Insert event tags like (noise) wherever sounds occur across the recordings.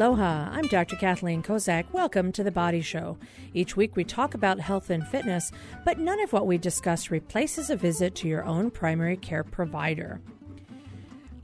Aloha, I'm Dr. Kathleen Kozak. Welcome to The Body Show. Each week we talk about health and fitness, but none of what we discuss replaces a visit to your own primary care provider.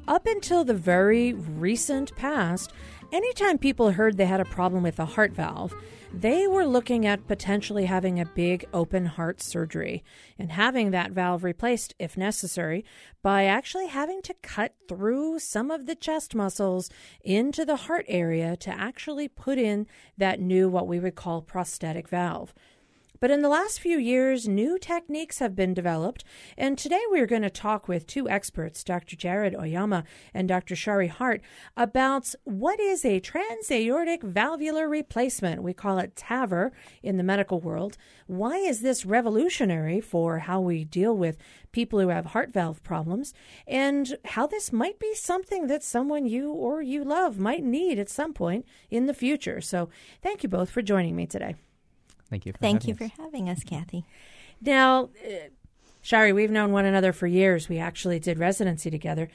Up until the very recent past, anytime people heard they had a problem with a heart valve, they were looking at potentially having a big open heart surgery and having that valve replaced if necessary by actually having to cut through some of the chest muscles into the heart area to actually put in that new, what we would call prosthetic valve. But in the last few years, new techniques have been developed, and today we are going to talk with two experts, Dr. Jared Oyama and Dr. Shari Hart, about what is a transaortic valvular replacement. We call it TAVR in the medical world. Why is this revolutionary for how we deal with people who have heart valve problems, and how this might be something that someone you or you love might need at some point in the future. So, thank you both for joining me today. Thank you. For Thank you us. for having us, Kathy. Now, uh, Shari, we've known one another for years. We actually did residency together.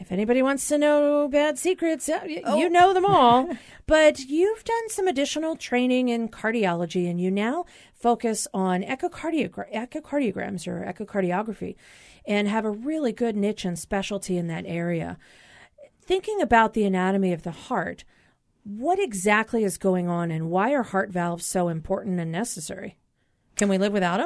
If anybody wants to know bad secrets, uh, y- you know them all. (laughs) but you've done some additional training in cardiology, and you now focus on echocardiogra- echocardiograms or echocardiography, and have a really good niche and specialty in that area. Thinking about the anatomy of the heart, what exactly is going on, and why are heart valves so important and necessary? Can we live without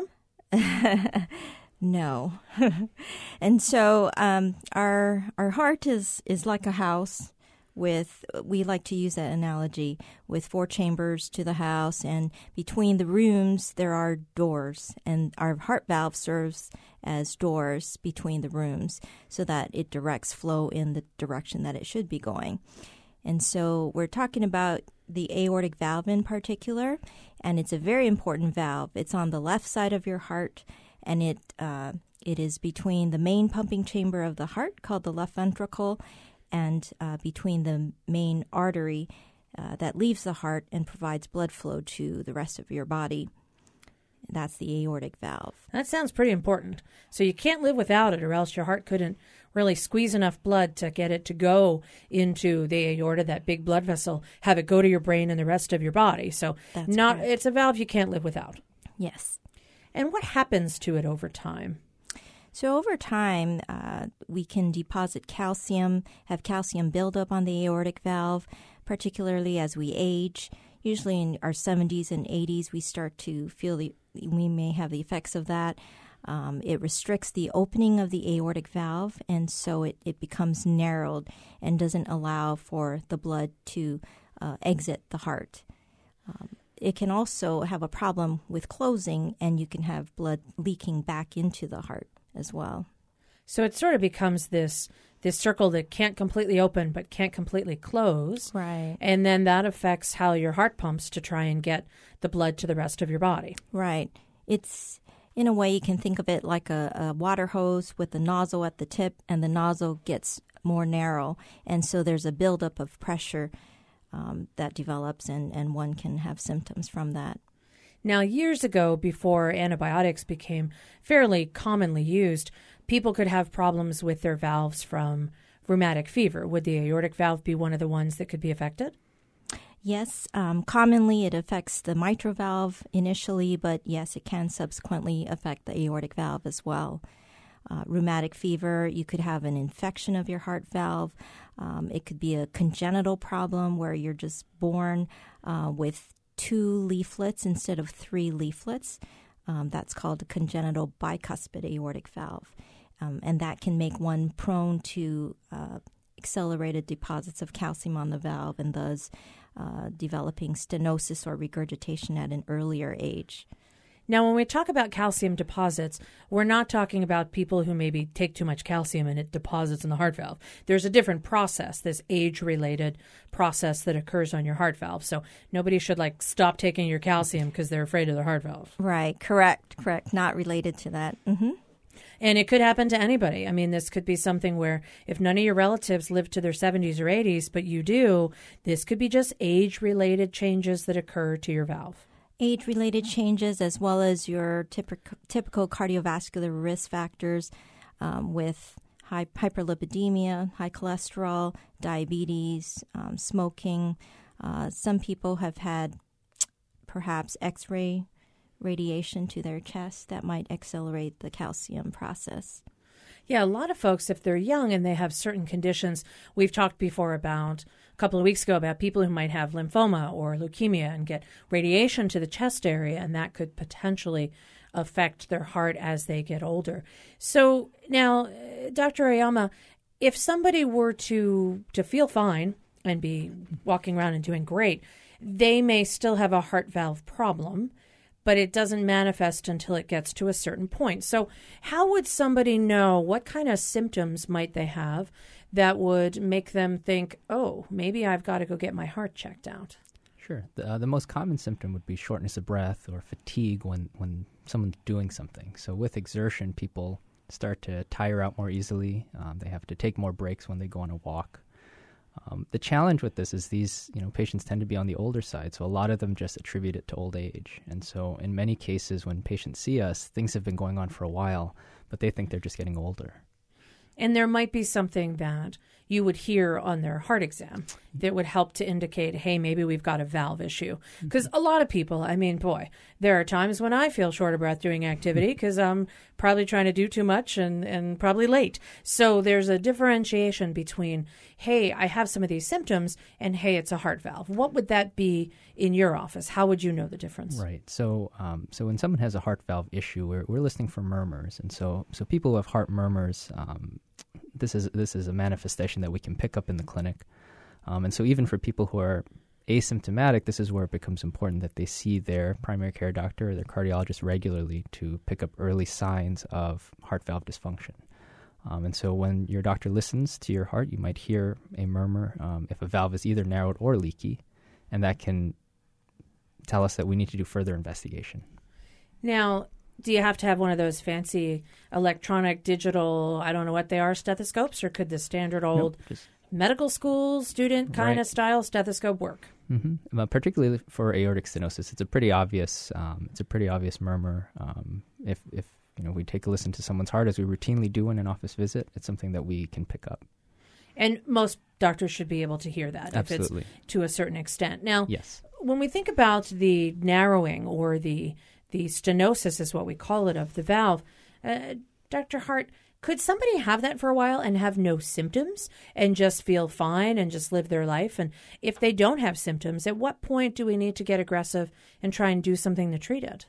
them? (laughs) No. (laughs) and so um, our our heart is is like a house with we like to use that analogy with four chambers to the house and between the rooms there are doors and our heart valve serves as doors between the rooms so that it directs flow in the direction that it should be going. And so we're talking about the aortic valve in particular, and it's a very important valve. It's on the left side of your heart, and it uh, it is between the main pumping chamber of the heart, called the left ventricle, and uh, between the main artery uh, that leaves the heart and provides blood flow to the rest of your body. That's the aortic valve. That sounds pretty important. So you can't live without it, or else your heart couldn't really squeeze enough blood to get it to go into the aorta, that big blood vessel, have it go to your brain and the rest of your body. So That's not correct. it's a valve you can't live without. Yes. And what happens to it over time? So over time, uh, we can deposit calcium, have calcium buildup on the aortic valve, particularly as we age. Usually in our 70s and 80s, we start to feel the we may have the effects of that. Um, it restricts the opening of the aortic valve, and so it, it becomes narrowed and doesn't allow for the blood to uh, exit the heart. Um, it can also have a problem with closing, and you can have blood leaking back into the heart as well. So it sort of becomes this this circle that can't completely open but can't completely close. Right. And then that affects how your heart pumps to try and get the blood to the rest of your body. Right. It's in a way you can think of it like a, a water hose with the nozzle at the tip, and the nozzle gets more narrow, and so there's a buildup of pressure um, that develops, and, and one can have symptoms from that. Now, years ago, before antibiotics became fairly commonly used, people could have problems with their valves from rheumatic fever. Would the aortic valve be one of the ones that could be affected? Yes, um, commonly it affects the mitral valve initially, but yes, it can subsequently affect the aortic valve as well. Uh, rheumatic fever, you could have an infection of your heart valve. Um, it could be a congenital problem where you're just born uh, with two leaflets instead of three leaflets. Um, that's called a congenital bicuspid aortic valve. Um, and that can make one prone to uh, accelerated deposits of calcium on the valve and thus uh, developing stenosis or regurgitation at an earlier age. Now, when we talk about calcium deposits, we're not talking about people who maybe take too much calcium and it deposits in the heart valve. There's a different process, this age related process that occurs on your heart valve. So nobody should like stop taking your calcium because they're afraid of their heart valve. Right, correct, correct. Not related to that. hmm And it could happen to anybody. I mean, this could be something where if none of your relatives live to their 70s or 80s, but you do, this could be just age related changes that occur to your valve. Age related changes, as well as your typical, cardiovascular risk factors um, with high hyperlipidemia, high cholesterol, diabetes, um, smoking, Uh, some people have had perhaps x ray radiation to their chest that might accelerate the calcium process. Yeah, a lot of folks, if they're young and they have certain conditions, we've talked before about a couple of weeks ago about people who might have lymphoma or leukemia and get radiation to the chest area, and that could potentially affect their heart as they get older. So now, uh, Dr. Oyama, if somebody were to to feel fine and be walking around and doing great, they may still have a heart valve problem but it doesn't manifest until it gets to a certain point. So, how would somebody know what kind of symptoms might they have that would make them think, "Oh, maybe I've got to go get my heart checked out"? Sure. The, uh, the most common symptom would be shortness of breath or fatigue when when someone's doing something. So, with exertion, people start to tire out more easily. Um, they have to take more breaks when they go on a walk. Um, the challenge with this is these you know patients tend to be on the older side, so a lot of them just attribute it to old age. And so in many cases, when patients see us, things have been going on for a while, but they think they're just getting older. And there might be something that you would hear on their heart exam that would help to indicate, hey, maybe we've got a valve issue. Because mm-hmm. a lot of people, I mean, boy, there are times when I feel short of breath doing activity because mm-hmm. I'm probably trying to do too much and, and probably late. So there's a differentiation between, hey, I have some of these symptoms, and hey, it's a heart valve. What would that be in your office? How would you know the difference? Right. So, um, so when someone has a heart valve issue, we're, we're listening for murmurs, and so so people who have heart murmurs, um, this is this is a manifestation that we can pick up in the clinic. Um, and so even for people who are asymptomatic, this is where it becomes important that they see their primary care doctor or their cardiologist regularly to pick up early signs of heart valve dysfunction. Um, and so when your doctor listens to your heart, you might hear a murmur um, if a valve is either narrowed or leaky, and that can tell us that we need to do further investigation. Now, do you have to have one of those fancy electronic digital i don't know what they are stethoscopes or could the standard old nope, medical school student kind right. of style stethoscope work mm-hmm. uh, particularly for aortic stenosis it's a pretty obvious um, it's a pretty obvious murmur um, if if you know we take a listen to someone's heart as we routinely do in an office visit it's something that we can pick up and most doctors should be able to hear that Absolutely. if it's to a certain extent now yes when we think about the narrowing or the the stenosis is what we call it of the valve. Uh, Dr. Hart, could somebody have that for a while and have no symptoms and just feel fine and just live their life? And if they don't have symptoms, at what point do we need to get aggressive and try and do something to treat it?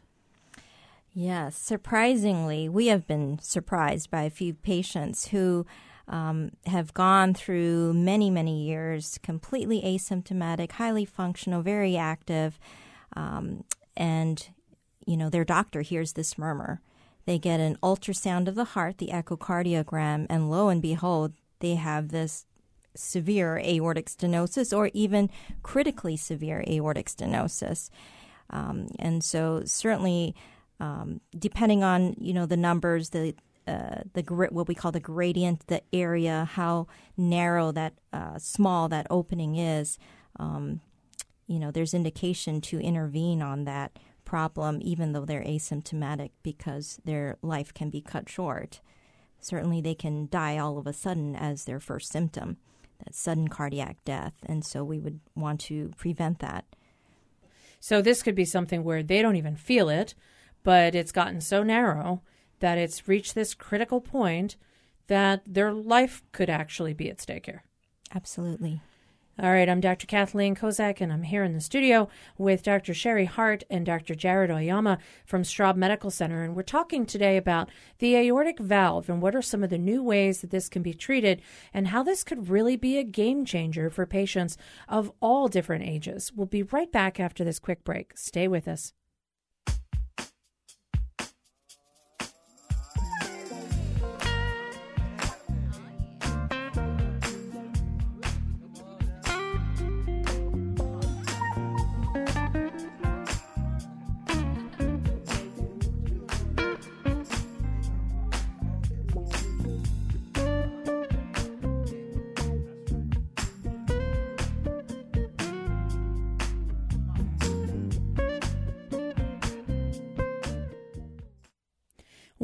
Yes, surprisingly, we have been surprised by a few patients who um, have gone through many, many years completely asymptomatic, highly functional, very active, um, and you know, their doctor hears this murmur. They get an ultrasound of the heart, the echocardiogram, and lo and behold, they have this severe aortic stenosis or even critically severe aortic stenosis. Um, and so, certainly, um, depending on you know the numbers, the uh, the what we call the gradient, the area, how narrow that uh, small that opening is, um, you know, there's indication to intervene on that problem, even though they're asymptomatic, because their life can be cut short. Certainly, they can die all of a sudden as their first symptom, that sudden cardiac death. And so, we would want to prevent that. So, this could be something where they don't even feel it, but it's gotten so narrow that it's reached this critical point that their life could actually be at stake here. Absolutely. All right, I'm Dr. Kathleen Kozak, and I'm here in the studio with Dr. Shari Hart and Dr. Jared Oyama from Straub Medical Center. And we're talking today about the aortic valve and what are some of the new ways that this can be treated and how this could really be a game changer for patients of all different ages. We'll be right back after this quick break. Stay with us.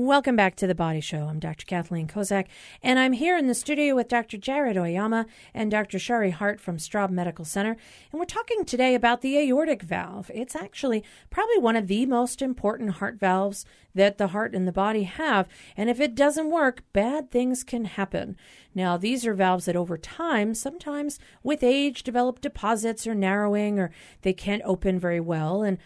Welcome back to the Body Show. I'm Dr. Kathleen Kozak, and I'm here in the studio with Dr. Jared Oyama and Dr. Shari Hart from Straub Medical Center, and we're talking today about the aortic valve. It's actually probably one of the most important heart valves that the heart and the body have, and if it doesn't work, bad things can happen. Now, these are valves that over time, sometimes with age, develop deposits or narrowing, or they can't open very well, and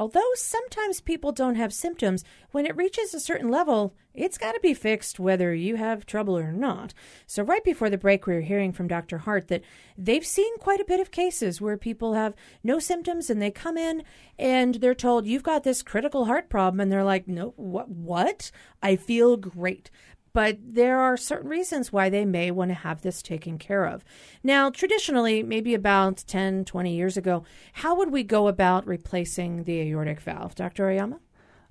Although sometimes people don't have symptoms, when it reaches a certain level, it's got to be fixed whether you have trouble or not. So, right before the break, we were hearing from Dr. Hart that they've seen quite a bit of cases where people have no symptoms and they come in and they're told, You've got this critical heart problem. And they're like, No, what? What? I feel great but there are certain reasons why they may want to have this taken care of. Now, traditionally, maybe about 10, 20 years ago, how would we go about replacing the aortic valve? Dr. Oyama?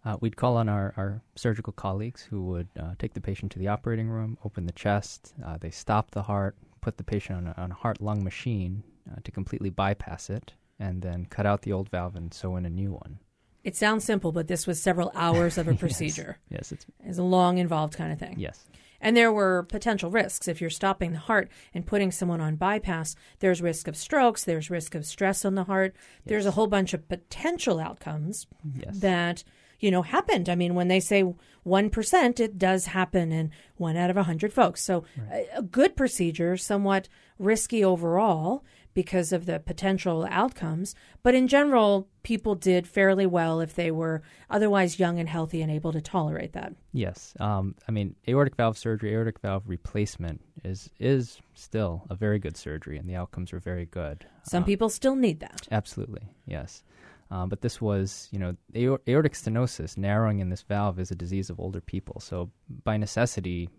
Uh, we'd call on our, our surgical colleagues who would uh, take the patient to the operating room, open the chest, uh, they stop the heart, put the patient on a, on a heart lung machine uh, to completely bypass it, and then cut out the old valve and sew in a new one. It sounds simple, but this was several hours of a (laughs) procedure. yes, yes, it's, it's a long, involved kind of thing. Yes. And there were potential risks. If you're stopping the heart and putting someone on bypass, there's risk of strokes, there's risk of stress on the heart. Yes. There's a whole bunch of potential outcomes mm-hmm. yes. that, you know, happened. I mean, when they say 1%, it does happen in one out of a 100 folks. So right. a, a good procedure, somewhat risky overall, because of the potential outcomes. But in general, people did fairly well if they were otherwise young and healthy and able to tolerate that. Yes, um, I mean aortic valve surgery, aortic valve replacement is is still a very good surgery, and the outcomes are very good. Some uh, people still need that. Absolutely, yes. Um, but this was, you know, aortic stenosis, narrowing in this valve, is a disease of older people. So by necessity,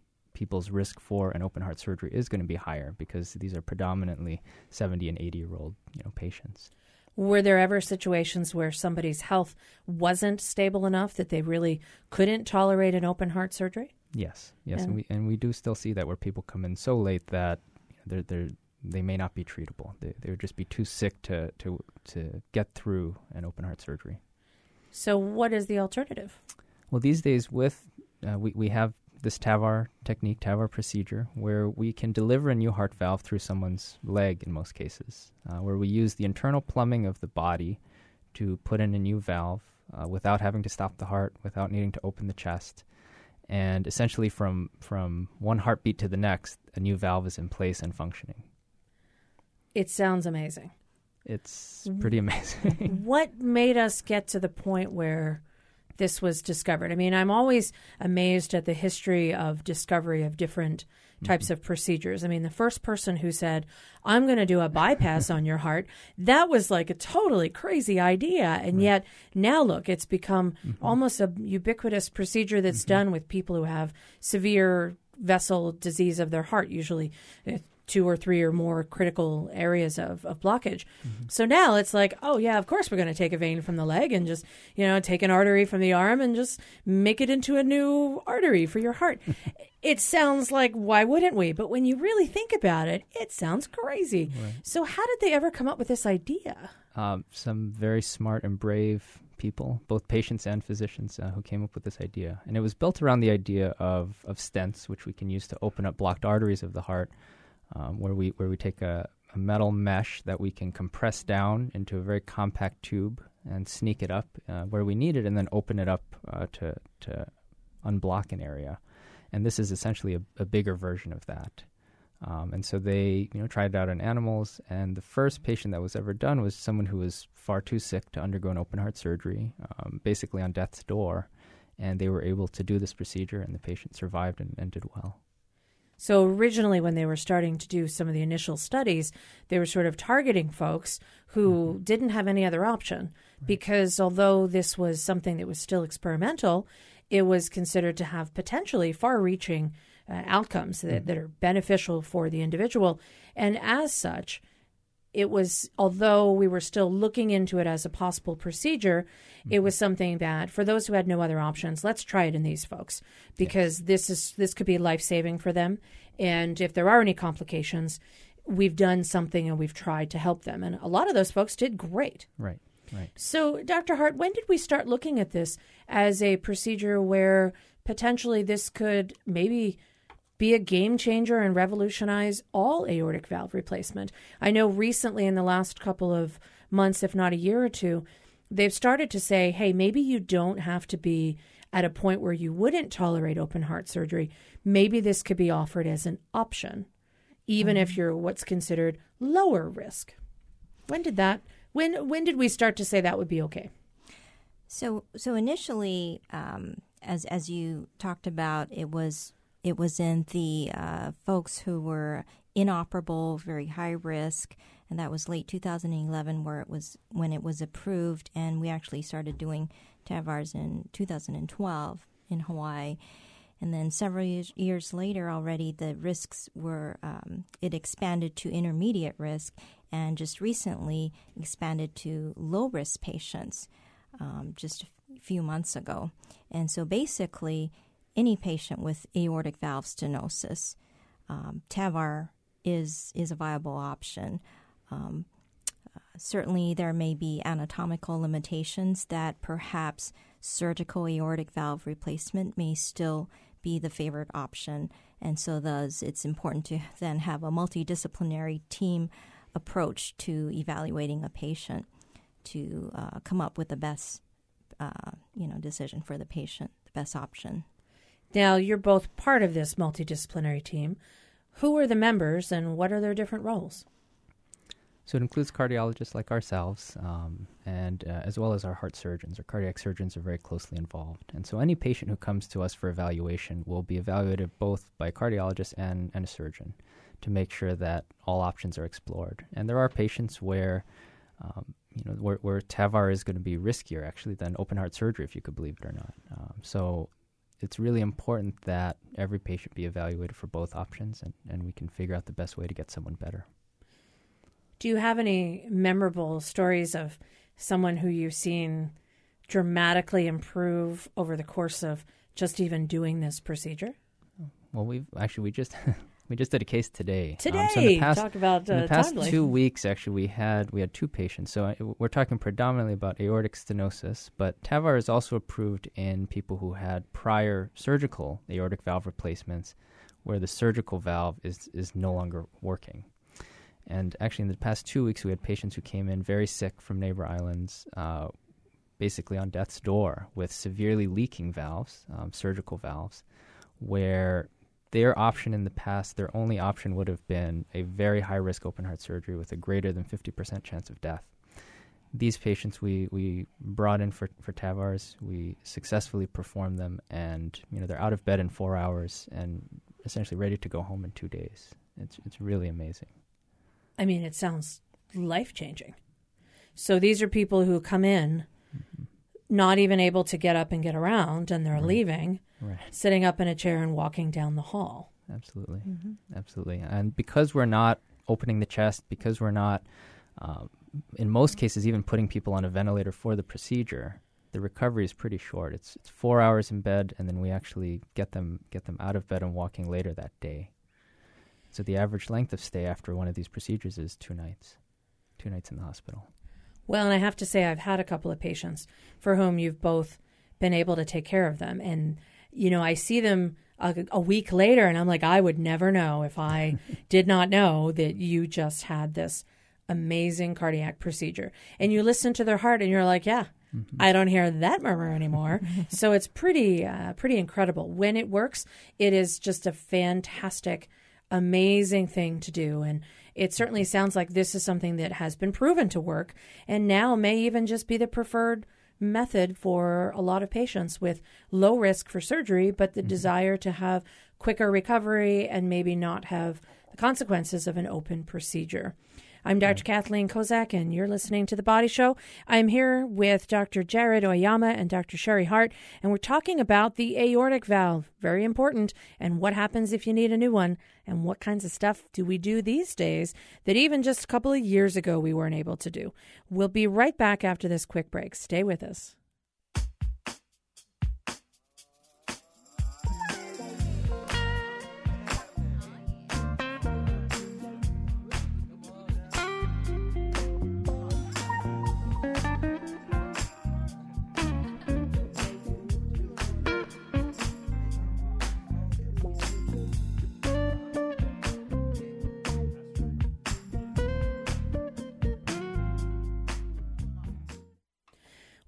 people's risk for an open heart surgery is going to be higher because these are predominantly 70 and 80 year old you know patients. Were there ever situations where somebody's health wasn't stable enough that they really couldn't tolerate an open heart surgery? Yes, yes, and, and we and we do still see that where people come in so late that they're they're they may not be treatable. They they would just be too sick to to to get through an open heart surgery. So, what is the alternative? Well, these days with uh, we we have this TAVR technique, TAVR procedure, where we can deliver a new heart valve through someone's leg in most cases, uh, where we use the internal plumbing of the body to put in a new valve uh, without having to stop the heart, without needing to open the chest. And essentially, from, from one heartbeat to the next, a new valve is in place and functioning. It sounds amazing. It's pretty amazing. (laughs) what made us get to the point where this was discovered. I mean, I'm always amazed at the history of discovery of different types mm-hmm. of procedures. I mean, the first person who said, I'm going to do a bypass on your heart, that was like a totally crazy idea. And right. yet now look, it's become mm-hmm. almost a ubiquitous procedure that's mm-hmm. done with people who have severe vessel disease of their heart, usually two or three or more critical areas of, of blockage. Mm-hmm. So now it's like, oh, yeah, of course we're going to take a vein from the leg and just, you know, take an artery from the arm and just make it into a new artery for your heart. (laughs) it sounds like, why wouldn't we? But when you really think about it, it sounds crazy. Right. So, how did they ever come up with this idea? Um, some very smart and brave people, both patients and physicians, uh, who came up with this idea. And it was built around the idea of, of stents, which we can use to open up blocked arteries of the heart um, where we where we take a, a, metal mesh that we can compress down into a very compact tube and sneak it up uh, where we need it, and then open it up uh, to to unblock an area. And this is essentially a, a bigger version of that. Um, and so they, you know, tried it out on animals. And the first patient that was ever done was someone who was far too sick to undergo an open heart surgery, um, basically on death's door. And they were able to do this procedure, and the patient survived and, and did well. So originally, when they were starting to do some of the initial studies, they were sort of targeting folks who mm-hmm. didn't have any other option right. because although this was something that was still experimental, it was considered to have potentially far-reaching uh, outcomes that, mm-hmm. that are beneficial for the individual, and as such, it was although we were still looking into it as a possible procedure mm-hmm. it was something that for those who had no other options let's try it in these folks because yes. this is this could be life-saving for them and if there are any complications we've done something and we've tried to help them and a lot of those folks did great right right so dr hart when did we start looking at this as a procedure where potentially this could maybe be a game changer and revolutionize all aortic valve replacement. I know recently in the last couple of months, if not a year or two, they've started to say, hey, maybe you don't have to be at a point where you wouldn't tolerate open heart surgery. Maybe this could be offered as an option, even mm-hmm. if you're what's considered lower risk. When did that? When when did we start to say that would be okay? So so initially, um, as as you talked about, it was it was in the uh, folks who were inoperable, very high risk, and that was late 2011 where it was when it was approved, and we actually started doing TAVRs in 2012 in Hawaii. And then several years, years later, already the risks were um, it expanded to intermediate risk, and just recently expanded to low risk patients, um, just a few months ago. And so basically, any patient with aortic valve stenosis, um, TAVR is is a viable option. Um, uh, certainly, there may be anatomical limitations that perhaps surgical aortic valve replacement may still be the favored option. And so, thus, it's important to then have a multidisciplinary team approach to evaluating a patient to uh, come up with the best, uh, you know, decision for the patient, the best option. Now, you're both part of this multidisciplinary team. Who are the members, and what are their different roles? So it includes cardiologists like ourselves, um, and uh, as well as our heart surgeons. Our cardiac surgeons are very closely involved, and so any patient who comes to us for evaluation will be evaluated both by a cardiologist and, and a surgeon to make sure that all options are explored. And there are patients where, um, you know, where, where TAVR is going to be riskier actually than open heart surgery, if you could believe it or not. Um, so it's really important that every patient be evaluated for both options, and, and we can figure out the best way to get someone better. Do you have any memorable stories of someone who you've seen dramatically improve over the course of just even doing this procedure? Well, we've actually we just (laughs) we just did a case today. Today, um, so in the past, talk about uh, in the past two weeks. Actually, we had we had two patients. So uh, we're talking predominantly about aortic stenosis, but TAVR is also approved in people who had prior surgical aortic valve replacements, where the surgical valve is is no longer working. And actually, in the past two weeks, we had patients who came in very sick from neighbor islands, uh, basically on death's door with severely leaking valves, um, surgical valves, where their option in the past, their only option would have been a very high risk open heart surgery with a greater than 50% chance of death. These patients we, we brought in for, for TAVRs, we successfully performed them, and you know they're out of bed in four hours and essentially ready to go home in two days. It's, it's really amazing. I mean, it sounds life changing. So these are people who come in mm-hmm. not even able to get up and get around, and they're right. leaving, right. sitting up in a chair and walking down the hall. Absolutely. Mm-hmm. Absolutely. And because we're not opening the chest, because we're not, uh, in most cases, even putting people on a ventilator for the procedure, the recovery is pretty short. It's it's four hours in bed, and then we actually get them get them out of bed and walking later that day. So the average length of stay after one of these procedures is two nights, two nights in the hospital. Well, and I have to say, I've had a couple of patients for whom you've both been able to take care of them. And, you know, I see them a, a week later and I'm like, I would never know if I (laughs) did not know that you just had this amazing cardiac procedure. And you listen to their heart and you're like, yeah, Mm-hmm. I don't hear that murmur anymore. (laughs) so it's pretty, uh, pretty incredible. When it works, it is just a fantastic amazing thing to do. And it certainly sounds like this is something that has been proven to work and now may even just be the preferred method for a lot of patients with low risk for surgery, but the mm-hmm. desire to have quicker recovery and maybe not have the consequences of an open procedure. I'm Dr. Kathleen Kozak, and you're listening to The Body Show. I'm here with Dr. Jared Oyama and Dr. Shari Hart, and we're talking about the aortic valve. Very important, and what happens if you need a new one, and what kinds of stuff do we do these days that even just a couple of years ago we weren't able to do. We'll be right back after this quick break. Stay with us.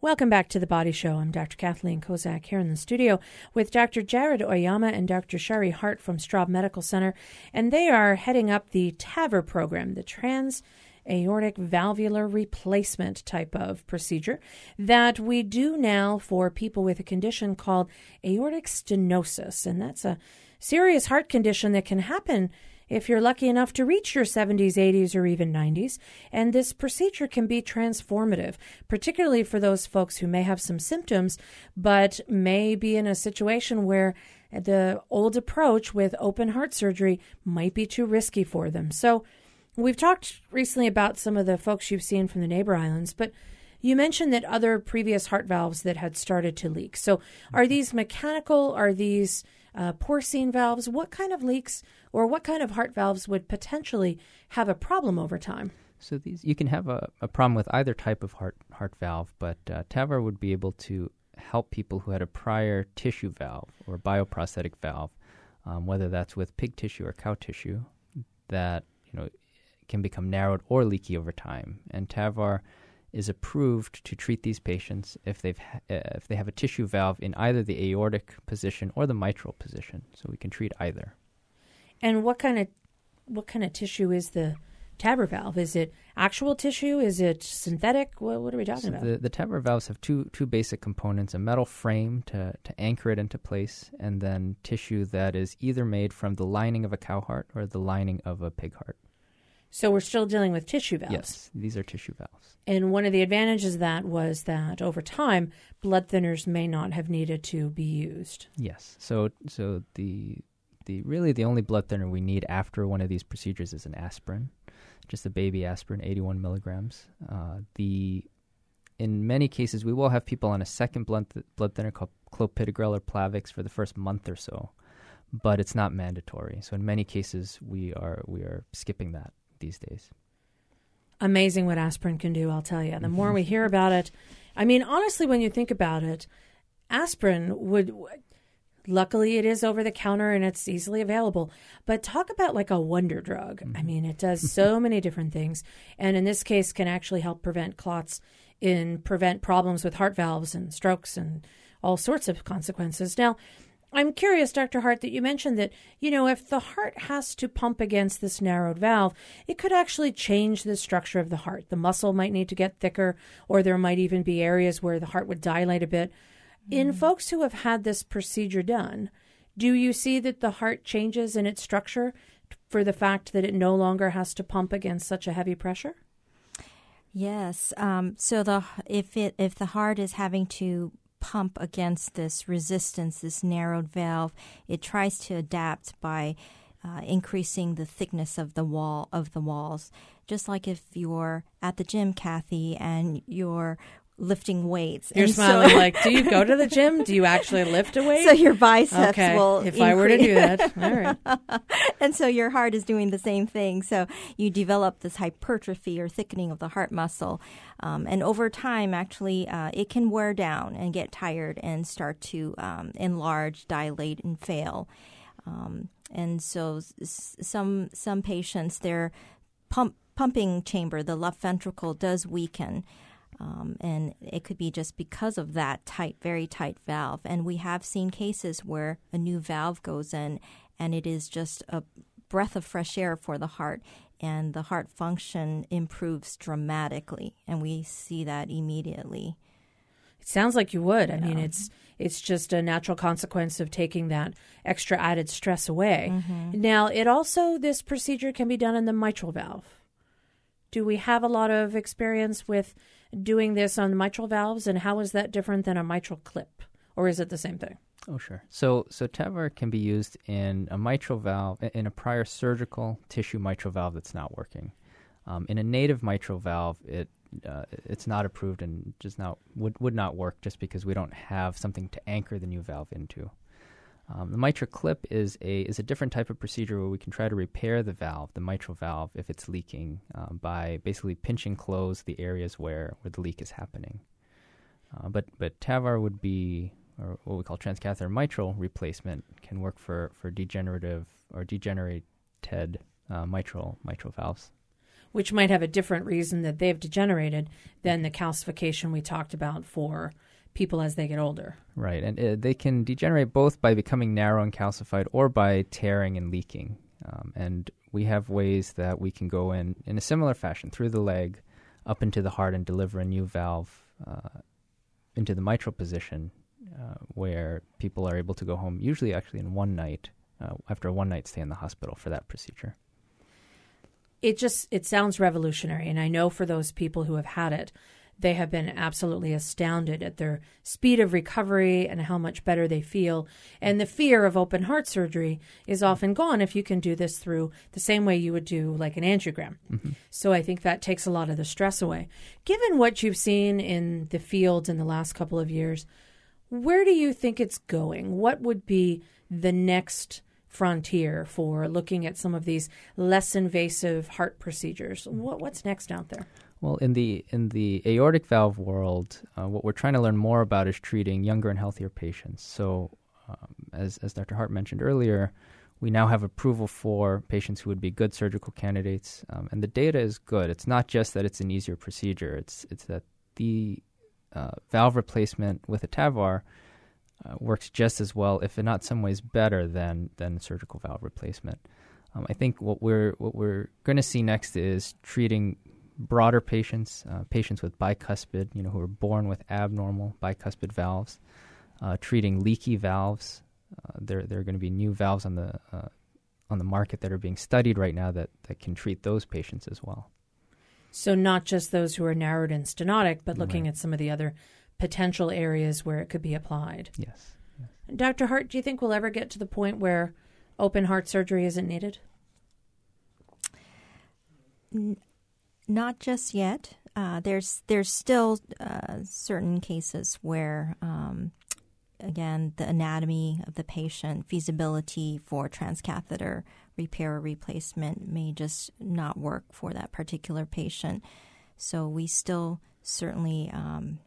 Welcome back to the Body Show. I'm Dr. Kathleen Kozak here in the studio with Dr. Jared Oyama and Dr. Shari Hart from Straub Medical Center, and they are heading up the TAVR program, the Trans aortic valvular replacement type of procedure that we do now for people with a condition called aortic stenosis. And that's a serious heart condition that can happen if you're lucky enough to reach your 70s, 80s, or even 90s. And this procedure can be transformative, particularly for those folks who may have some symptoms, but may be in a situation where the old approach with open heart surgery might be too risky for them. So, we've talked recently about some of the folks you've seen from the neighbor islands, but you mentioned that other previous heart valves that had started to leak. So, are these mechanical? Are these uh, porcine valves? What kind of leaks or what kind of heart valves would potentially have a problem over time? So these you can have a, a problem with either type of heart heart valve, but uh, TAVR would be able to help people who had a prior tissue valve or bioprosthetic valve, um, whether that's with pig tissue or cow tissue, that you know can become narrowed or leaky over time. And TAVR is approved to treat these patients if they've ha- uh, if they have a tissue valve in either the aortic position or the mitral position. So we can treat either. And what kind of what kind of tissue is the TAVR valve? Is it actual tissue? Is it synthetic? What, what are we talking so about? The, the TAVR valves have two two basic components: a metal frame to to anchor it into place, and then tissue that is either made from the lining of a cow heart or the lining of a pig heart. So we're still dealing with tissue valves. Yes, these are tissue valves. And one of the advantages of that was that over time, blood thinners may not have needed to be used. Yes. So so the the really the only blood thinner we need after one of these procedures is an aspirin, just a baby aspirin, 81 milligrams. Uh, the in many cases we will have people on a second blood th- blood thinner called clopidogrel or Plavix for the first month or so, but it's not mandatory. So in many cases we are we are skipping that these days. Amazing what aspirin can do, I'll tell you. The more Mm-hmm. we hear about it, I mean, honestly, when you think about it, aspirin would Luckily, it is over the counter and it's easily available. But talk about like a wonder drug. I mean, it does (laughs) so many different things. And in this case, can actually help prevent clots, in prevent problems with heart valves and strokes and all sorts of consequences. Now, I'm curious, Dr. Hart, that you mentioned that, you know, if the heart has to pump against this narrowed valve, it could actually change the structure of the heart. The muscle might need to get thicker, or there might even be areas where the heart would dilate a bit. In folks who have had this procedure done, do you see that the heart changes in its structure for the fact that it no longer has to pump against such a heavy pressure? Yes. Um, so the if it if the heart is having to pump against this resistance, this narrowed valve, it tries to adapt by uh, increasing the thickness of the wall of the walls. Just like if you're at the gym, Kathy, and you're lifting weights. You're and so- smiling (laughs) like, do you go to the gym? Do you actually lift a (laughs) weight? So your biceps okay. will. if I were to do that, all right. (laughs) and so your heart is doing the same thing. So you develop this hypertrophy or thickening of the heart muscle. Um, and over time, actually, uh, it can wear down and get tired and start to um, enlarge, dilate, and fail. Um, and so s- some some patients, their pump, pumping chamber, the left ventricle, does weaken. Um, and it could be just because of that tight, very tight valve. And we have seen cases where a new valve goes in and it is just a breath of fresh air for the heart, and the heart function improves dramatically. And we see that immediately. It sounds like you would. I mean, it's it's just a natural consequence of taking that extra added stress away. Now, it also this procedure can be done in the mitral valve. Do we have a lot of experience with doing this on mitral valves, and how is that different than a mitral clip, or is it the same thing? Oh, sure. So, so TAVR can be used in a mitral valve, in a prior surgical tissue mitral valve that's not working. Um, in a native mitral valve, it uh, it's not approved and just not would would not work just because we don't have something to anchor the new valve into. Um, the mitral clip is a is a different type of procedure where we can try to repair the valve, the mitral valve, if it's leaking, um, by basically pinching close the areas where, where the leak is happening. Uh, but but TAVR would be or what we call transcatheter mitral replacement can work for, for degenerative or degenerated uh, mitral mitral valves. which might have a different reason that they've degenerated than the calcification we talked about for people as they get older. Right, and uh, they can degenerate both by becoming narrow and calcified or by tearing and leaking. Um, and we have ways that we can go in in a similar fashion through the leg up into the heart and deliver a new valve uh, into the mitral position uh, where people are able to go home, usually actually in one night, uh, after a one night stay in the hospital for that procedure. It just it sounds revolutionary, and I know for those people who have had it, they have been absolutely astounded at their speed of recovery and how much better they feel. And the fear of open heart surgery is often gone if you can do this through the same way you would do like an angiogram. Mm-hmm. So I think that takes a lot of the stress away. Given what you've seen in the field in the last couple of years, where do you think it's going? What would be the next frontier for looking at some of these less invasive heart procedures? What, what's next out there? Well, in the in the aortic valve world, uh, what we're trying to learn more about is treating younger and healthier patients. So, um, as as Dr. Hart mentioned earlier, we now have approval for patients who would be good surgical candidates, um, and the data is good. It's not just that it's an easier procedure; it's it's that the uh, valve replacement with a TAVR uh, works just as well, if not some ways better than than surgical valve replacement. Um, I think what we're what we're going to see next is treating broader patients, uh, patients with bicuspid, you know, who are born with abnormal bicuspid valves, uh, treating leaky valves. Uh, there, there are going to be new valves on the uh, on the market that are being studied right now that, that can treat those patients as well. So not just those who are narrowed and stenotic, but looking right. at some of the other potential areas where it could be applied. Yes. yes. Dr. Hart, do you think we'll ever get to the point where open heart surgery isn't needed? Not just yet. Uh, there's there's still uh, certain cases where, um, again, the anatomy of the patient, feasibility for transcatheter repair or replacement may just not work for that particular patient. So we still certainly, um,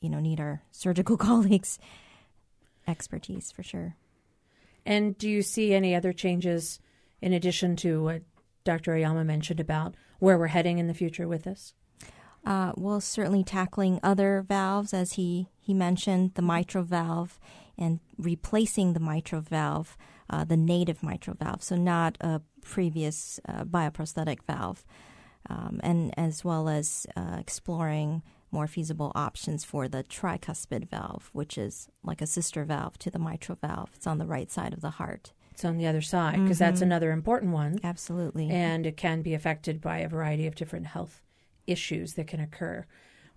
you know, need our (laughs) surgical colleagues' expertise for sure. And do you see any other changes in addition to what Dr. Oyama mentioned about where we're heading in the future with this? Uh, well, certainly tackling other valves, as he, he mentioned, the mitral valve and replacing the mitral valve, uh, the native mitral valve, so not a previous uh, bioprosthetic valve, um, and as well as uh, exploring more feasible options for the tricuspid valve, which is like a sister valve to the mitral valve. It's on the right side of the heart. It's on the other side because mm-hmm. that's another important one. Absolutely. And it can be affected by a variety of different health issues that can occur.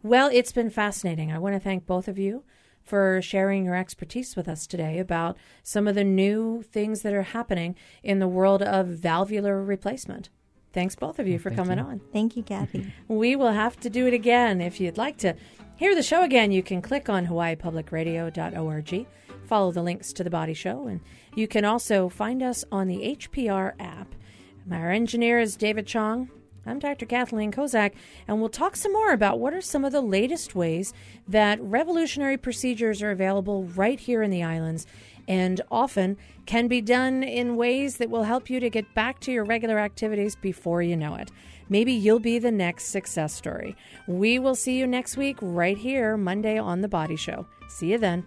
Well, it's been fascinating. I want to thank both of you for sharing your expertise with us today about some of the new things that are happening in the world of valvular replacement. Thanks, both of you, for Thank coming you. on. Thank you, Kathy. (laughs) (laughs) we will have to do it again. If you'd like to hear the show again, you can click on hawaiipublicradio.org, follow the links to the body show, and you can also find us on the HPR app. Our engineer is David Chong. I'm Dr. Kathleen Kozak, and we'll talk some more about what are some of the latest ways that revolutionary procedures are available right here in the islands and often can be done in ways that will help you to get back to your regular activities before you know it. Maybe you'll be the next success story. We will see you next week right here, Monday on The Body Show. See you then.